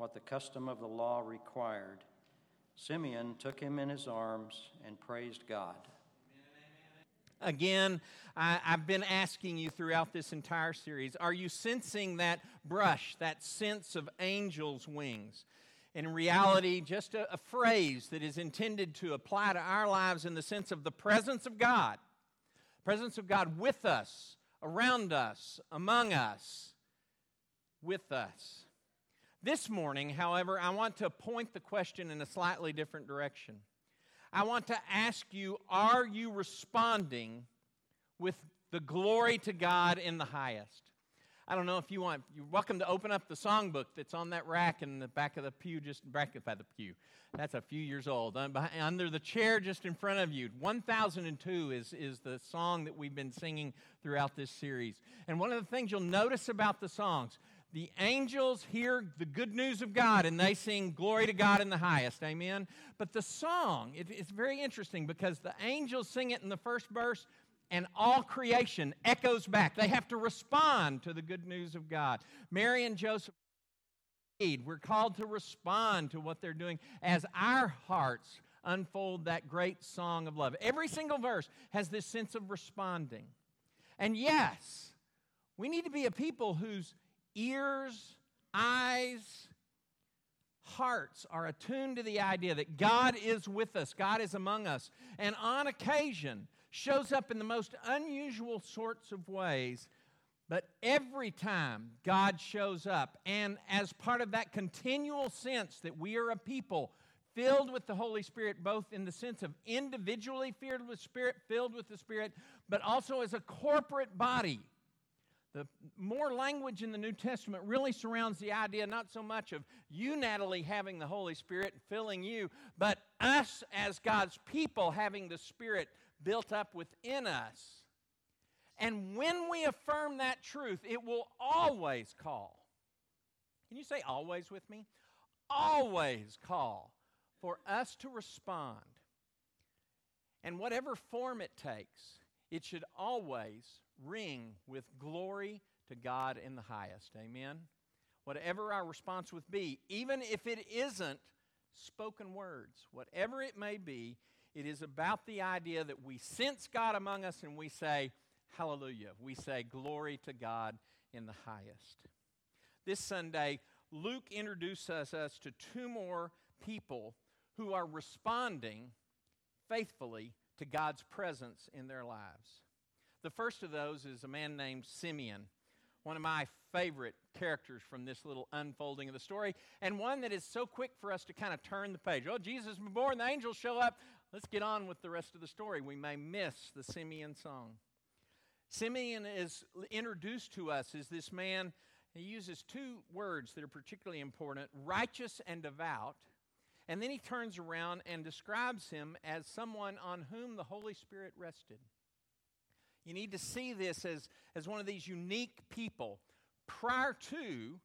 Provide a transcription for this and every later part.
what the custom of the law required, Simeon took him in his arms and praised God. Again, I, have been asking you throughout this entire series are you sensing that brush, that sense of angels' wings? In reality, just a, a phrase that is intended to apply to our lives in the sense of the presence of God. Presence of God with us, around us, among us, with us. This morning, however, I want to point the question in a slightly different direction. I want to ask you are you responding with the glory to God in the highest? I don't know if you want, you're welcome to open up the songbook that's on that rack in the back of the pew, just back of the pew. That's a few years old. Under the chair just in front of you. 1002 is, is the song that we've been singing throughout this series. And one of the things you'll notice about the songs, the angels hear the good news of God and they sing glory to God in the highest. Amen. But the song, it, it's very interesting because the angels sing it in the first verse and all creation echoes back. They have to respond to the good news of God. Mary and Joseph, we're called to respond to what they're doing as our hearts unfold that great song of love. Every single verse has this sense of responding. And yes, we need to be a people whose ears, eyes, hearts are attuned to the idea that God is with us, God is among us, and on occasion shows up in the most unusual sorts of ways. But every time God shows up, and as part of that continual sense that we are a people filled with the Holy Spirit, both in the sense of individually filled with Spirit, filled with the Spirit, but also as a corporate body the more language in the New Testament really surrounds the idea not so much of you, Natalie, having the Holy Spirit filling you, but us as God's people having the Spirit built up within us. And when we affirm that truth, it will always call. Can you say always with me? Always call for us to respond. And whatever form it takes, it should always ring with glory to God in the highest. Amen? Whatever our response would be, even if it isn't spoken words, whatever it may be, it is about the idea that we sense God among us and we say, Hallelujah. We say, Glory to God in the highest. This Sunday, Luke introduces us to two more people who are responding faithfully to God's presence in their lives. The first of those is a man named Simeon, one of my favorite characters from this little unfolding of the story, and one that is so quick for us to kind of turn the page. Oh, Jesus was born, the angels show up. Let's get on with the rest of the story. We may miss the Simeon song. Simeon is introduced to us as this man, he uses two words that are particularly important righteous and devout. And then he turns around and describes him as someone on whom the Holy Spirit rested. You need to see this as, as one of these unique people. Prior to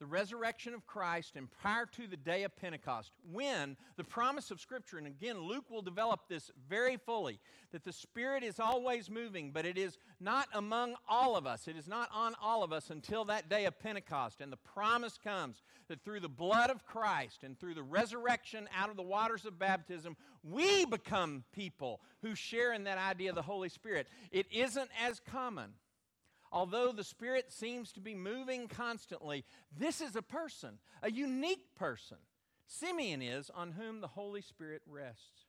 the resurrection of Christ and prior to the day of Pentecost, when the promise of Scripture, and again, Luke will develop this very fully, that the Spirit is always moving, but it is not among all of us. It is not on all of us until that day of Pentecost. And the promise comes that through the blood of Christ and through the resurrection out of the waters of baptism, we become people who share in that idea of the Holy Spirit. It isn't as common although the Spirit seems to be moving constantly, this is a person, a unique person. Simeon is on whom the Holy Spirit rests.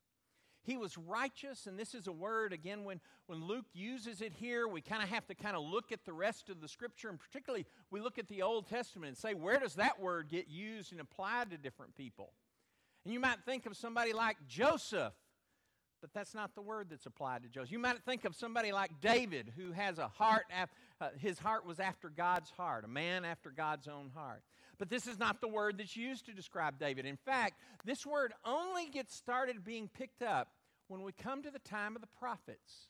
He was righteous, and this is a word, again, when, when Luke uses it here, we kind of have to kind of look at the rest of the scripture, and particularly we look at the Old Testament and say, where does that word get used and applied to different people? And you might think of somebody like Joseph, but that's not the word that's applied to Joseph. You might think of somebody like David, who has a heart, uh, his heart was after God's heart, a man after God's own heart. But this is not the word that's used to describe David. In fact, this word only gets started being picked up when we come to the time of the prophets.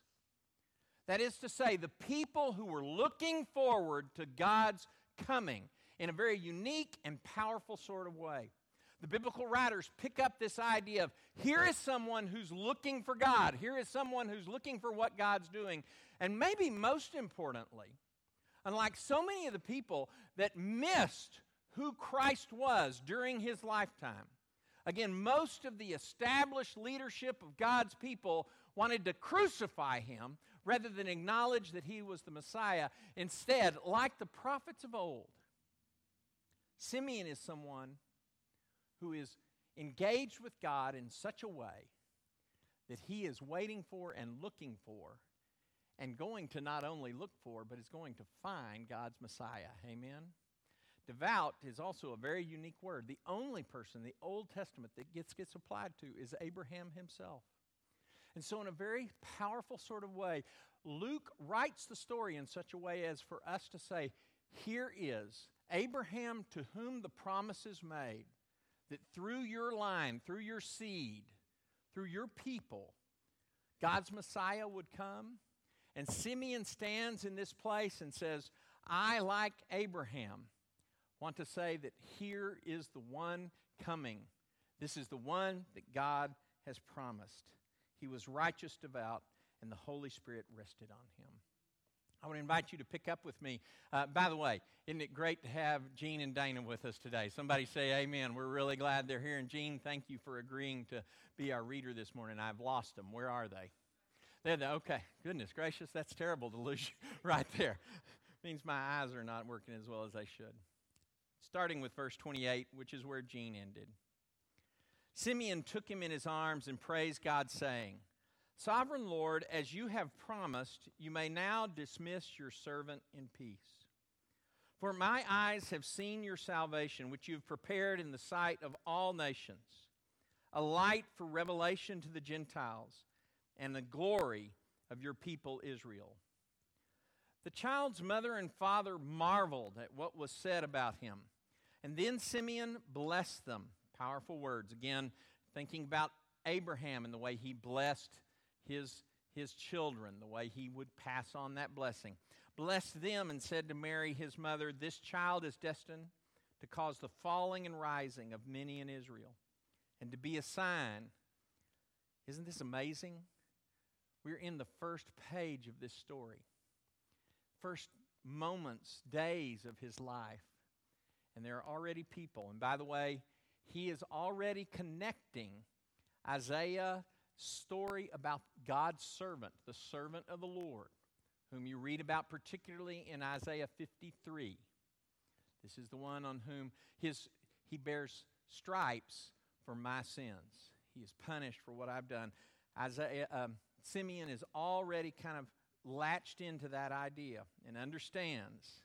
That is to say, the people who were looking forward to God's coming in a very unique and powerful sort of way. The biblical writers pick up this idea of here is someone who's looking for God, here is someone who's looking for what God's doing. And maybe most importantly, unlike so many of the people that missed who Christ was during his lifetime. Again, most of the established leadership of God's people wanted to crucify him rather than acknowledge that he was the Messiah. Instead, like the prophets of old, Simeon is someone who is engaged with God in such a way that he is waiting for and looking for and going to not only look for, but is going to find God's Messiah. Amen? Devout is also a very unique word. The only person the Old Testament that gets, gets applied to is Abraham himself. And so, in a very powerful sort of way, Luke writes the story in such a way as for us to say, here is Abraham to whom the promise is made that through your line, through your seed, through your people, God's Messiah would come. And Simeon stands in this place and says, I, like Abraham, want to say that here is the one coming. This is the one that God has promised. He was righteous, devout, and the Holy Spirit rested on him. I want to invite you to pick up with me. Uh, by the way, isn't it great to have Gene and Dana with us today? Somebody say amen. We're really glad they're here. And Gene, thank you for agreeing to be our reader this morning. I've lost them. Where are they? They're the, okay. Goodness gracious, that's terrible to lose you right there. means my eyes are not working as well as they should starting with verse 28, which is where Gene ended. Simeon took him in his arms and praised God, saying, Sovereign Lord, as you have promised, you may now dismiss your servant in peace. For my eyes have seen your salvation, which you have prepared in the sight of all nations, a light for revelation to the Gentiles, and the glory of your people Israel. The child's mother and father marveled at what was said about him. And then Simeon blessed them. Powerful words. Again, thinking about Abraham and the way he blessed his, his children, the way he would pass on that blessing. Blessed them and said to Mary, his mother, This child is destined to cause the falling and rising of many in Israel and to be a sign. Isn't this amazing? We're in the first page of this story, first moments, days of his life. And there are already people. And by the way, he is already connecting Isaiah's story about God's servant, the servant of the Lord, whom you read about particularly in Isaiah 53. This is the one on whom his, he bears stripes for my sins. He is punished for what I've done. Isaiah, um, Simeon is already kind of latched into that idea and understands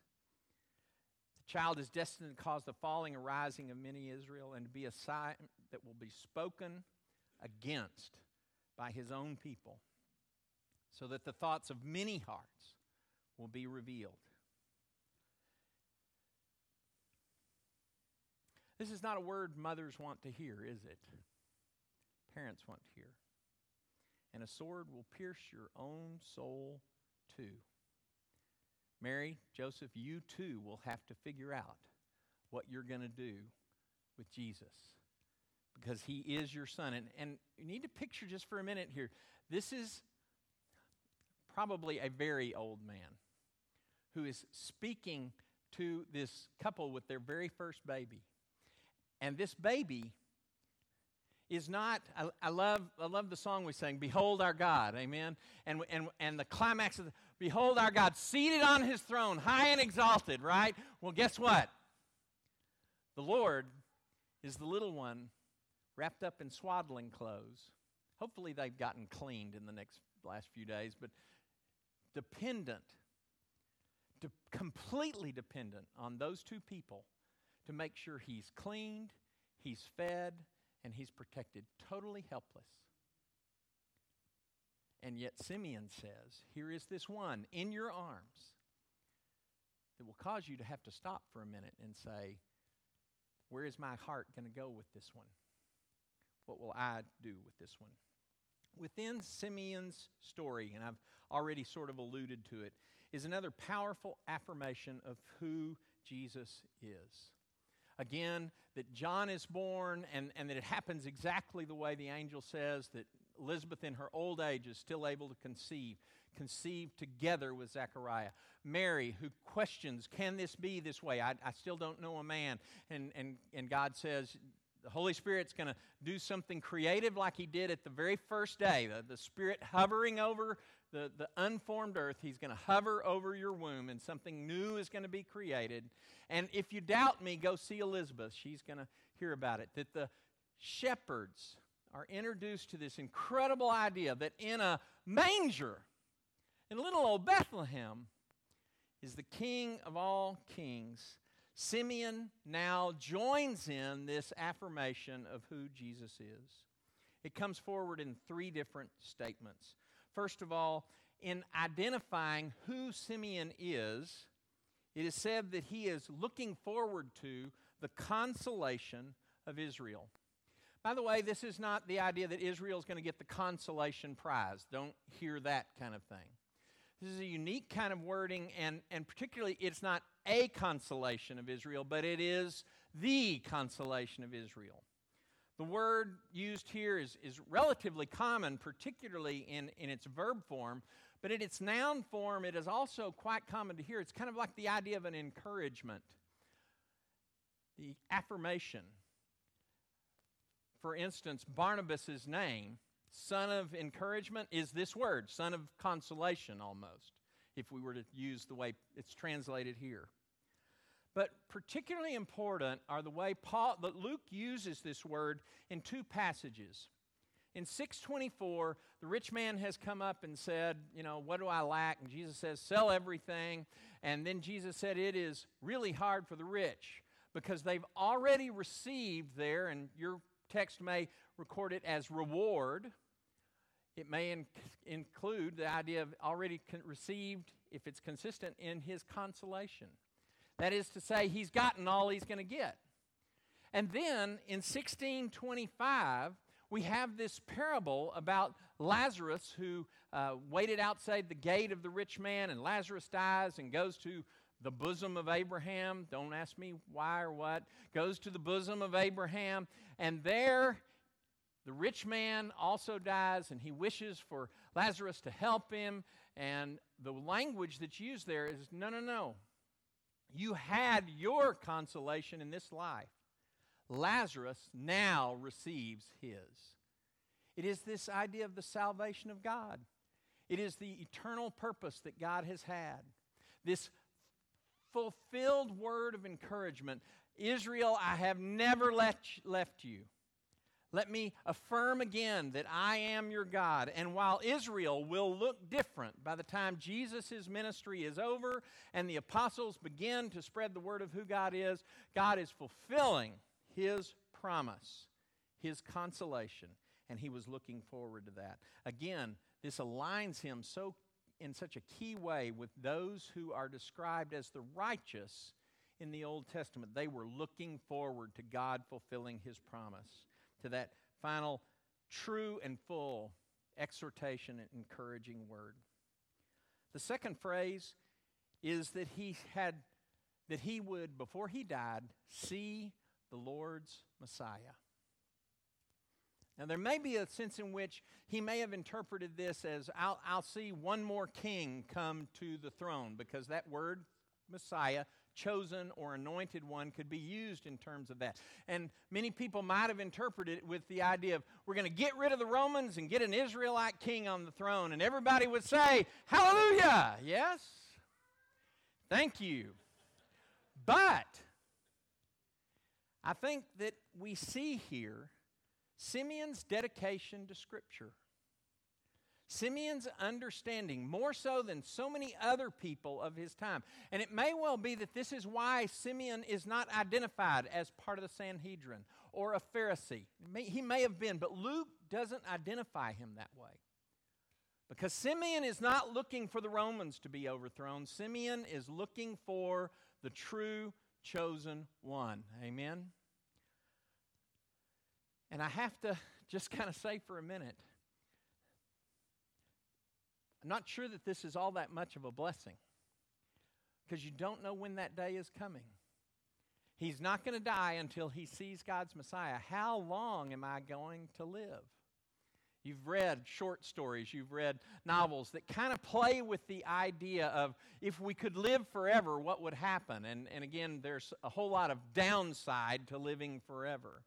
the child is destined to cause the falling and rising of many Israel and to be a sign that will be spoken against by his own people, so that the thoughts of many hearts will be revealed. This is not a word mothers want to hear, is it? Parents want to hear. And a sword will pierce your own soul too. Mary, Joseph, you too will have to figure out what you're going to do with Jesus because he is your son. And, and you need to picture just for a minute here this is probably a very old man who is speaking to this couple with their very first baby. And this baby is not I, I, love i love the song we sang behold our god amen and and and the climax of the, behold our god seated on his throne high and exalted right well guess what the lord is the little one wrapped up in swaddling clothes. Hopefully, they've gotten cleaned in the next last few days, but dependent, de- completely dependent on those two people to make sure he's cleaned, he's fed, and he's protected. Totally helpless. And yet, Simeon says, Here is this one in your arms that will cause you to have to stop for a minute and say, Where is my heart going to go with this one? What will I do with this one? Within Simeon's story, and I've already sort of alluded to it, is another powerful affirmation of who Jesus is. Again, that John is born and, and that it happens exactly the way the angel says, that Elizabeth in her old age is still able to conceive, conceive together with Zechariah. Mary, who questions, can this be this way? I, I still don't know a man. And, and, and God says, the Holy Spirit's going to do something creative like He did at the very first day. The, the Spirit hovering over the, the unformed earth, He's going to hover over your womb, and something new is going to be created. And if you doubt me, go see Elizabeth. She's going to hear about it. That the shepherds are introduced to this incredible idea that in a manger, in little old Bethlehem, is the King of all kings. Simeon now joins in this affirmation of who Jesus is. It comes forward in three different statements. First of all, in identifying who Simeon is, it is said that he is looking forward to the consolation of Israel. By the way, this is not the idea that Israel is going to get the consolation prize. Don't hear that kind of thing. This is a unique kind of wording, and, and particularly, it's not a consolation of Israel, but it is the consolation of Israel. The word used here is, is relatively common, particularly in, in its verb form, but in its noun form, it is also quite common to hear. It's kind of like the idea of an encouragement, the affirmation for instance, Barnabas' name, son of encouragement, is this word, son of consolation almost, if we were to use the way it's translated here. But particularly important are the way Paul, that Luke uses this word in two passages. In 624, the rich man has come up and said, You know, what do I lack? And Jesus says, Sell everything. And then Jesus said, It is really hard for the rich because they've already received there, and your text may record it as reward. It may in- include the idea of already con- received, if it's consistent, in his consolation. That is to say, he's gotten all he's going to get. And then in 1625, we have this parable about Lazarus who uh, waited outside the gate of the rich man, and Lazarus dies and goes to the bosom of Abraham. Don't ask me why or what. Goes to the bosom of Abraham, and there the rich man also dies, and he wishes for Lazarus to help him. And the language that's used there is no, no, no. You had your consolation in this life. Lazarus now receives his. It is this idea of the salvation of God. It is the eternal purpose that God has had. This fulfilled word of encouragement Israel, I have never left, left you. Let me affirm again that I am your God. And while Israel will look different by the time Jesus' ministry is over and the apostles begin to spread the word of who God is, God is fulfilling his promise, his consolation, and he was looking forward to that. Again, this aligns him so in such a key way with those who are described as the righteous in the Old Testament. They were looking forward to God fulfilling his promise, to that final true and full exhortation and encouraging word. The second phrase is that he had that he would before he died see the Lord's Messiah. Now, there may be a sense in which he may have interpreted this as I'll, I'll see one more king come to the throne, because that word, Messiah, chosen or anointed one, could be used in terms of that. And many people might have interpreted it with the idea of we're going to get rid of the Romans and get an Israelite king on the throne. And everybody would say, Hallelujah! Yes? Thank you. But I think that we see here Simeon's dedication to Scripture. Simeon's understanding, more so than so many other people of his time. And it may well be that this is why Simeon is not identified as part of the Sanhedrin or a Pharisee. He may have been, but Luke doesn't identify him that way. Because Simeon is not looking for the Romans to be overthrown, Simeon is looking for the true chosen one. Amen? And I have to just kind of say for a minute I'm not sure that this is all that much of a blessing because you don't know when that day is coming. He's not going to die until he sees God's Messiah. How long am I going to live? You've read short stories, you've read novels that kind of play with the idea of if we could live forever, what would happen? And, and again, there's a whole lot of downside to living forever,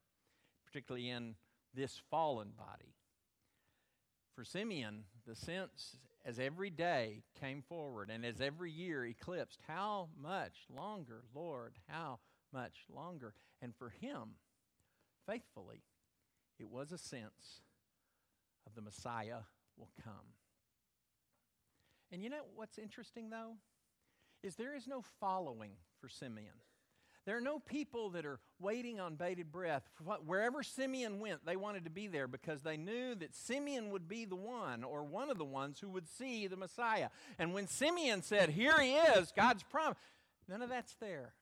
particularly in this fallen body. For Simeon, the sense as every day came forward and as every year eclipsed, how much longer, Lord, how much longer? And for him, faithfully, it was a sense of the Messiah will come. And you know what's interesting, though? Is there is no following for Simeon. There are no people that are waiting on bated breath. Wherever Simeon went, they wanted to be there because they knew that Simeon would be the one or one of the ones who would see the Messiah. And when Simeon said, Here he is, God's promise, none of that's there.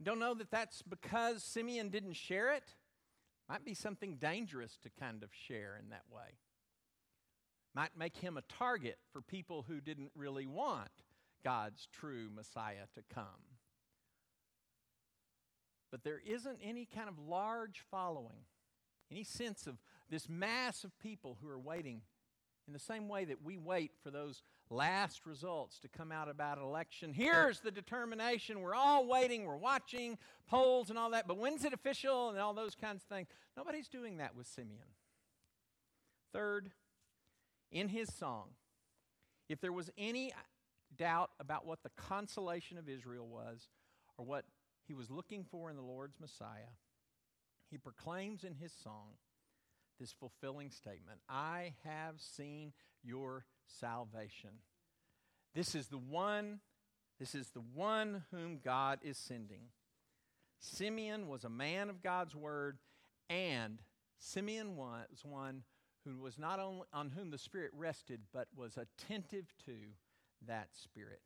Don't know that that's because Simeon didn't share it. Might be something dangerous to kind of share in that way. Might make him a target for people who didn't really want God's true Messiah to come. But there isn't any kind of large following, any sense of this mass of people who are waiting in the same way that we wait for those last results to come out about election. Here's the determination. We're all waiting, we're watching polls and all that, but when's it official and all those kinds of things? Nobody's doing that with Simeon. Third, in his song, if there was any doubt about what the consolation of Israel was or what he was looking for in the Lord's Messiah, he proclaims in his song this fulfilling statement I have seen your salvation. This is the one, this is the one whom God is sending. Simeon was a man of God's word, and Simeon was one who was not only on whom the Spirit rested, but was attentive to that Spirit.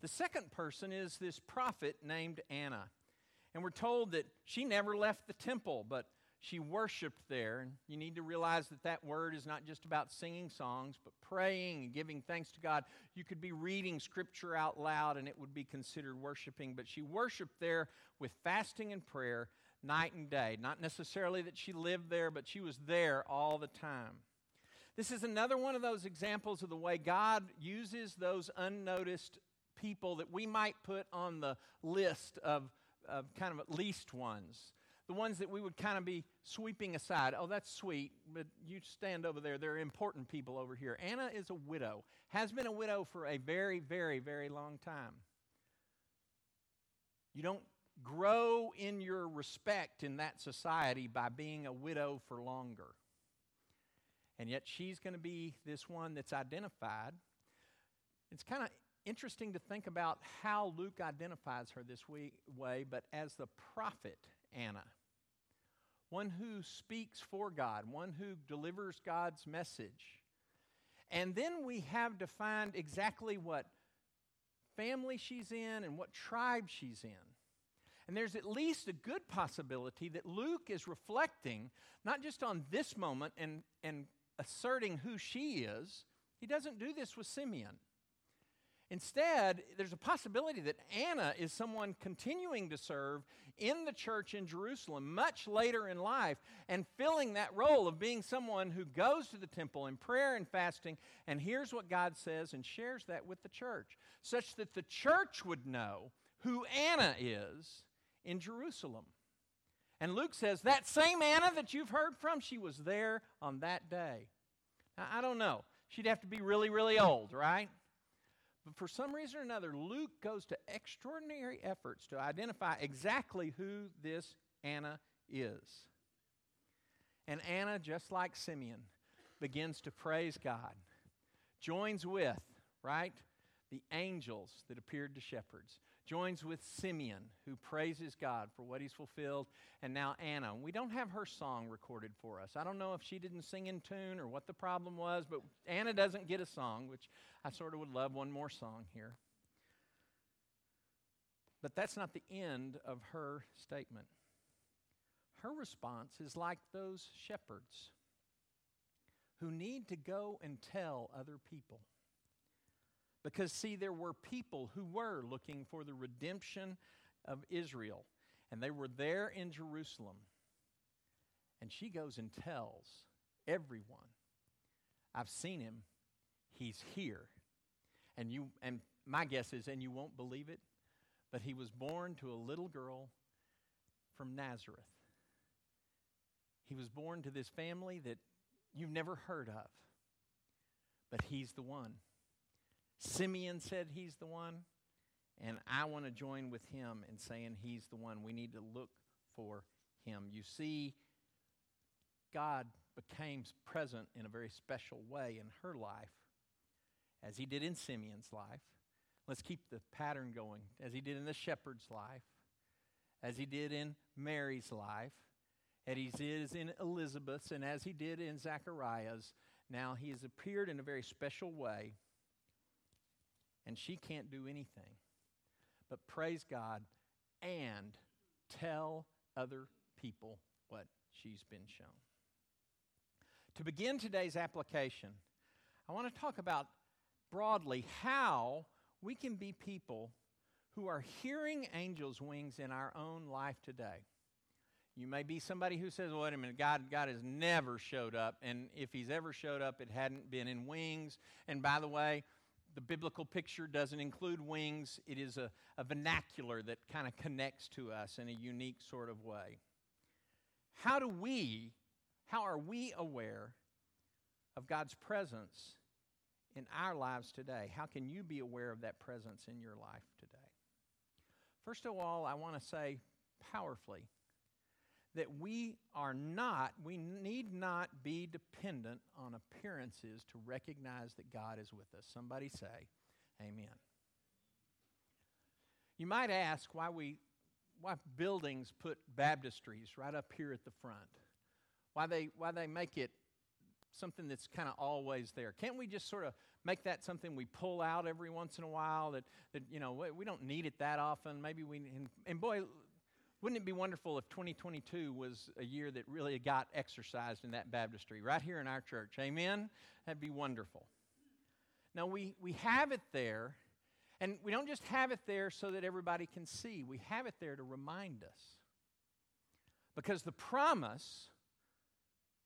The second person is this prophet named Anna. And we're told that she never left the temple, but she worshiped there. And you need to realize that that word is not just about singing songs, but praying and giving thanks to God. You could be reading scripture out loud and it would be considered worshiping, but she worshiped there with fasting and prayer night and day. Not necessarily that she lived there, but she was there all the time. This is another one of those examples of the way God uses those unnoticed people that we might put on the list of, of kind of at least ones the ones that we would kind of be sweeping aside. Oh, that's sweet, but you stand over there. There are important people over here. Anna is a widow, has been a widow for a very, very, very long time. You don't grow in your respect in that society by being a widow for longer. And yet she's going to be this one that's identified. It's kind of interesting to think about how Luke identifies her this way, but as the prophet Anna one who speaks for God, one who delivers God's message. And then we have defined exactly what family she's in and what tribe she's in. And there's at least a good possibility that Luke is reflecting not just on this moment and, and asserting who she is, he doesn't do this with Simeon. Instead, there's a possibility that Anna is someone continuing to serve in the church in Jerusalem much later in life and filling that role of being someone who goes to the temple in prayer and fasting and hears what God says and shares that with the church, such that the church would know who Anna is in Jerusalem. And Luke says, that same Anna that you've heard from, she was there on that day. Now, I don't know. She'd have to be really, really old, right? But for some reason or another, Luke goes to extraordinary efforts to identify exactly who this Anna is. And Anna, just like Simeon, begins to praise God, joins with, right, the angels that appeared to shepherds, joins with Simeon, who praises God for what he's fulfilled, and now Anna. We don't have her song recorded for us. I don't know if she didn't sing in tune or what the problem was, but Anna doesn't get a song, which I sort of would love one more song here. But that's not the end of her statement. Her response is like those shepherds who need to go and tell other people. Because, see, there were people who were looking for the redemption of Israel, and they were there in Jerusalem. And she goes and tells everyone, I've seen him, he's here. And you and my guess is, and you won't believe it, but he was born to a little girl from Nazareth. He was born to this family that you've never heard of, but he's the one. Simeon said he's the one, and I want to join with him in saying he's the one. We need to look for him. You see, God became present in a very special way in her life, as he did in Simeon's life. Let's keep the pattern going, as he did in the shepherd's life, as he did in Mary's life, as he did in Elizabeth's, and as he did in Zachariah's. Now he has appeared in a very special way and she can't do anything but praise God and tell other people what she's been shown. To begin today's application, I want to talk about broadly how we can be people who are hearing angels' wings in our own life today. You may be somebody who says, well, wait a minute, God, God has never showed up. And if he's ever showed up, it hadn't been in wings. And by the way, the biblical picture doesn't include wings, it is a, a vernacular that kind of connects to us in a unique sort of way. How do we, how are we aware of God's presence in our lives today? How can you be aware of that presence in your life today? First of all, I want to say powerfully that we are not, we need not be dependent on appearances to recognize that God is with us. Somebody say, Amen. You might ask why we why buildings put baptistries right up here at the front. Why they why they make it something that's kind of always there. Can't we just sort of make that something we pull out every once in a while that, that you know, we don't need it that often. Maybe we, and, and boy, wouldn't it be wonderful if 2022 was a year that really got exercised in that baptistry right here in our church? Amen? That'd be wonderful. Now, we, we have it there, and we don't just have it there so that everybody can see, we have it there to remind us. Because the promise,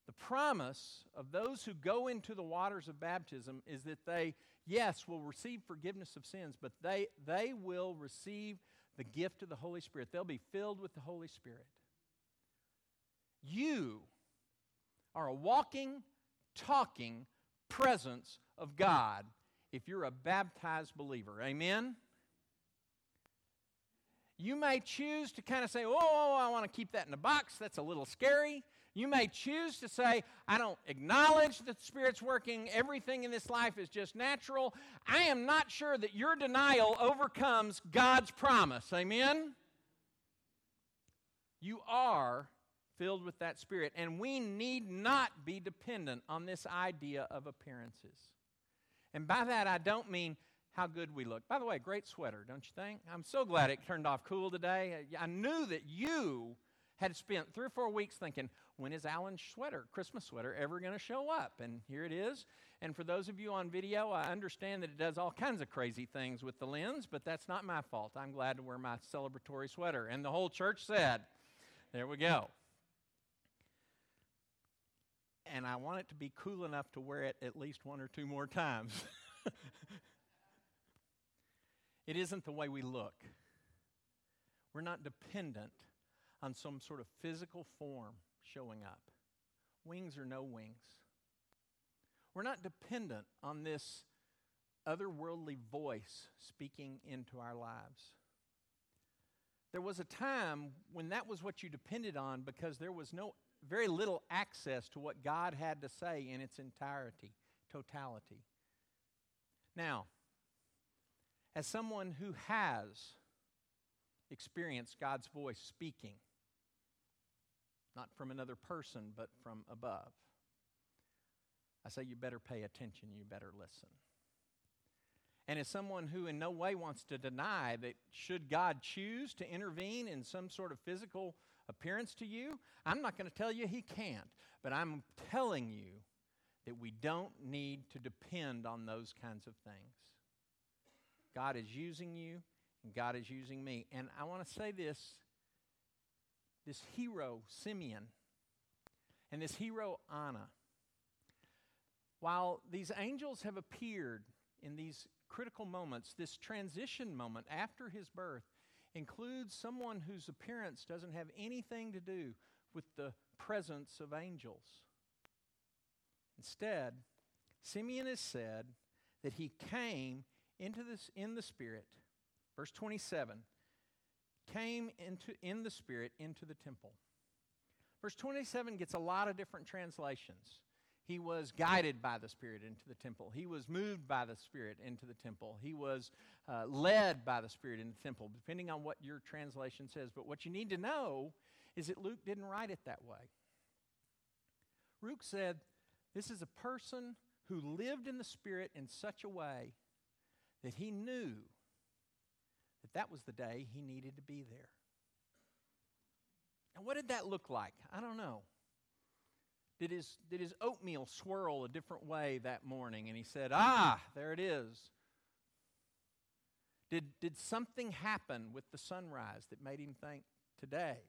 the promise of those who go into the waters of baptism is that they, yes, will receive forgiveness of sins, but they, they will receive the gift of the Holy Spirit. They'll be filled with the Holy Spirit. You are a walking, talking presence of God if you're a baptized believer. Amen? You may choose to kind of say, oh, oh, oh I want to keep that in a box. That's a little scary. You may choose to say, I don't acknowledge that the Spirit's working. Everything in this life is just natural. I am not sure that your denial overcomes God's promise. Amen? You are filled with that Spirit, and we need not be dependent on this idea of appearances. And by that, I don't mean how good we look. By the way, great sweater, don't you think? I'm so glad it turned off cool today. I knew that you had spent three or four weeks thinking, when is Alan's sweater, Christmas sweater, ever going to show up? And here it is. And for those of you on video, I understand that it does all kinds of crazy things with the lens, but that's not my fault. I'm glad to wear my celebratory sweater. And the whole church said, there we go. And I want it to be cool enough to wear it at least one or two more times. it isn't the way we look. We're not dependent on some sort of physical form showing up. Wings or no wings. We're not dependent on this otherworldly voice speaking into our lives. There was a time when that was what you depended on because there was no very little access to what God had to say in its entirety, totality. Now, as someone who has experienced God's voice speaking, not from another person, but from above, I say you better pay attention, you better listen. And as someone who in no way wants to deny that should God choose to intervene in some sort of physical appearance to you, I'm not going to tell you he can't, but I'm telling you that we don't need to depend on those kinds of things. God is using you, and God is using me. And I want to say this this hero, Simeon, and this hero, Anna, while these angels have appeared in these critical moments, this transition moment after his birth includes someone whose appearance doesn't have anything to do with the presence of angels. Instead, Simeon is said that he came into this in the spirit. Verse 27 came into in the spirit into the temple. Verse 27 gets a lot of different translations. He was guided by the Spirit into the temple. He was moved by the Spirit into the temple. He was uh, led by the Spirit into the temple, depending on what your translation says. But what you need to know is that Luke didn't write it that way. Luke said, This is a person who lived in the Spirit in such a way that he knew that that was the day he needed to be there. Now, what did that look like? I don't know. Did his, did his oatmeal swirl a different way that morning? And he said, Ah, there it is. Did, did something happen with the sunrise that made him think, Today?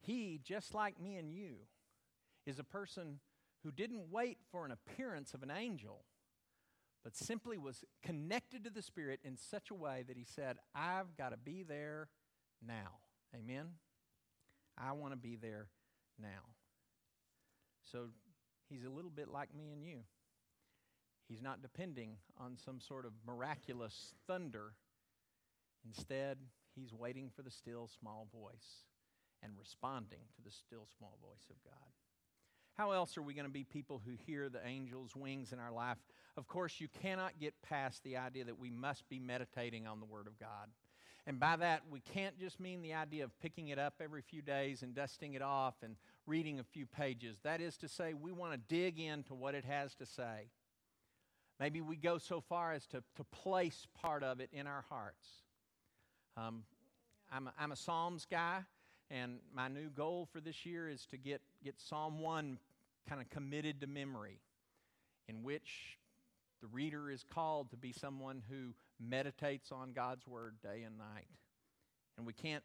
He, just like me and you, is a person who didn't wait for an appearance of an angel, but simply was connected to the Spirit in such a way that he said, I've got to be there now. Amen? I want to be there now. So he's a little bit like me and you. He's not depending on some sort of miraculous thunder. Instead, he's waiting for the still small voice and responding to the still small voice of God. How else are we going to be people who hear the angel's wings in our life? Of course, you cannot get past the idea that we must be meditating on the Word of God. And by that, we can't just mean the idea of picking it up every few days and dusting it off and reading a few pages. That is to say, we want to dig into what it has to say. Maybe we go so far as to, to place part of it in our hearts. Um, I'm, a, I'm a Psalms guy, and my new goal for this year is to get, get Psalm 1 kind of committed to memory, in which the reader is called to be someone who meditates on God's Word day and night. And we can't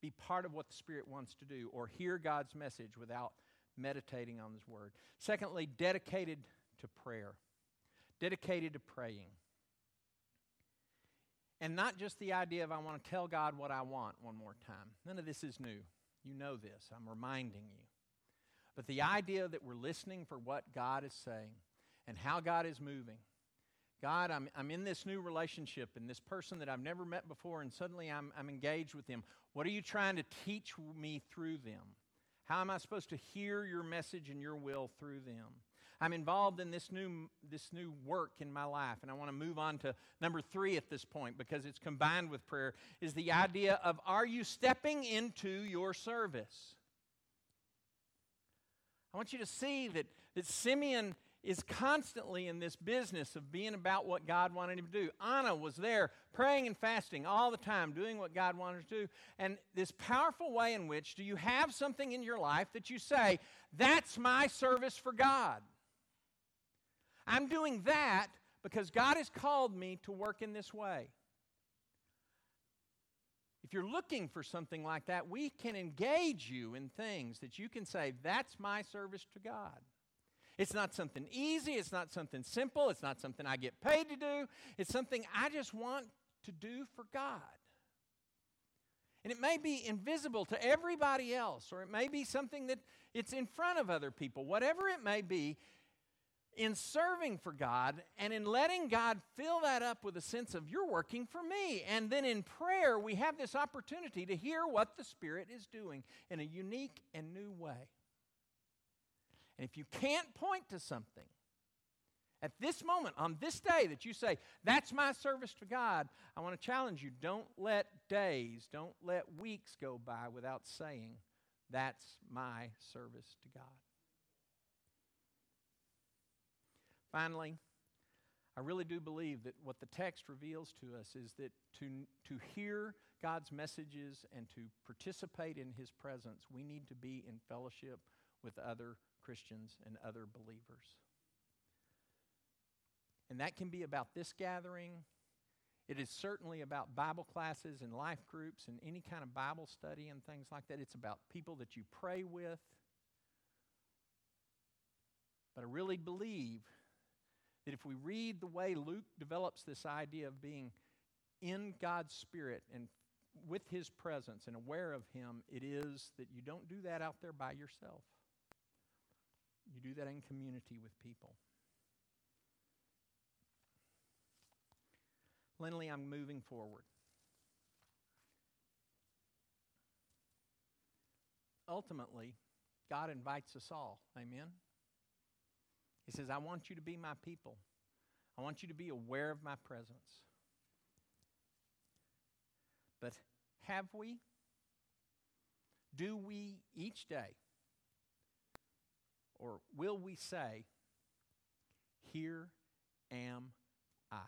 be part of what the Spirit wants to do or hear God's message without meditating on His Word. Secondly, dedicated to prayer, dedicated to praying. And not just the idea of I want to tell God what I want one more time. None of this is new. You know this. I'm reminding you. But the idea that we're listening for what God is saying and how God is moving God, I'm, I'm in this new relationship and this person that I've never met before, and suddenly I'm, I'm engaged with them. What are you trying to teach me through them? How am I supposed to hear your message and your will through them? I'm involved in this new, this new work in my life, and I want to move on to number three at this point because it's combined with prayer, is the idea of are you stepping into your service? I want you to see that, that Simeon is constantly in this business of being about what God wanted him to do. Anna was there praying and fasting all the time, doing what God wanted her to do. And this powerful way in which do you have something in your life that you say, that's my service for God? I'm doing that because God has called me to work in this way. If you're looking for something like that, we can engage you in things that you can say, that's my service to God. It's not something easy. It's not something simple. It's not something I get paid to do. It's something I just want to do for God. And it may be invisible to everybody else, or it may be something that it's in front of other people. Whatever it may be, in serving for God and in letting God fill that up with a sense of, you're working for me. And then in prayer, we have this opportunity to hear what the Spirit is doing in a unique and new way. And if you can't point to something at this moment, on this day, that you say, that's my service to God, I want to challenge you don't let days, don't let weeks go by without saying, that's my service to God. Finally, I really do believe that what the text reveals to us is that to, to hear God's messages and to participate in His presence, we need to be in fellowship with other Christians and other believers. And that can be about this gathering. It is certainly about Bible classes and life groups and any kind of Bible study and things like that. It's about people that you pray with. But I really believe that if we read the way Luke develops this idea of being in God's Spirit and with His presence and aware of Him, it is that you don't do that out there by yourself. You do that in community with people. Lindley, I'm moving forward. Ultimately, God invites us all. Amen? He says, I want you to be my people. I want you to be aware of my presence. But have we? Do we each day? Or will we say, Here am I?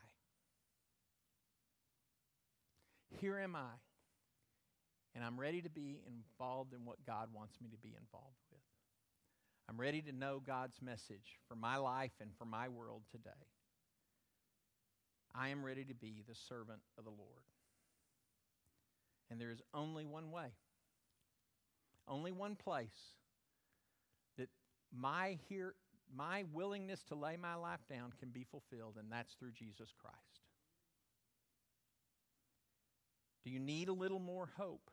Here am I. And I'm ready to be involved in what God wants me to be involved with. I'm ready to know God's message for my life and for my world today. I am ready to be the servant of the Lord. And there is only one way, only one place my here my willingness to lay my life down can be fulfilled, and that's through Jesus Christ. Do you need a little more hope?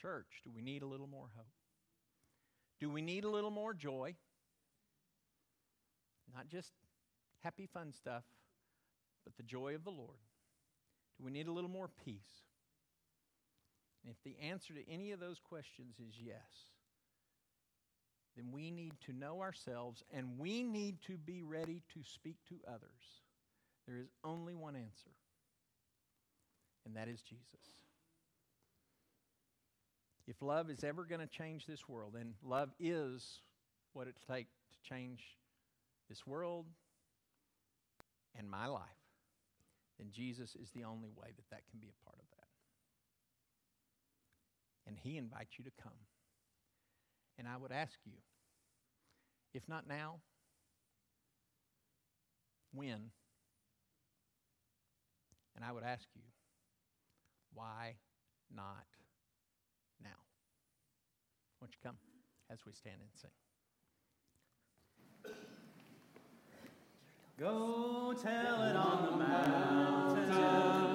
Church, do we need a little more hope? Do we need a little more joy? Not just happy, fun stuff, but the joy of the Lord. Do we need a little more peace? And if the answer to any of those questions is yes, then we need to know ourselves and we need to be ready to speak to others. There is only one answer, and that is Jesus. If love is ever going to change this world, and love is what it takes to change this world and my life, then Jesus is the only way that that can be a part of that. And He invites you to come. And I would ask you, if not now, when? And I would ask you, why not now. Won't you come as we stand and sing? Go tell it on the mountaintop.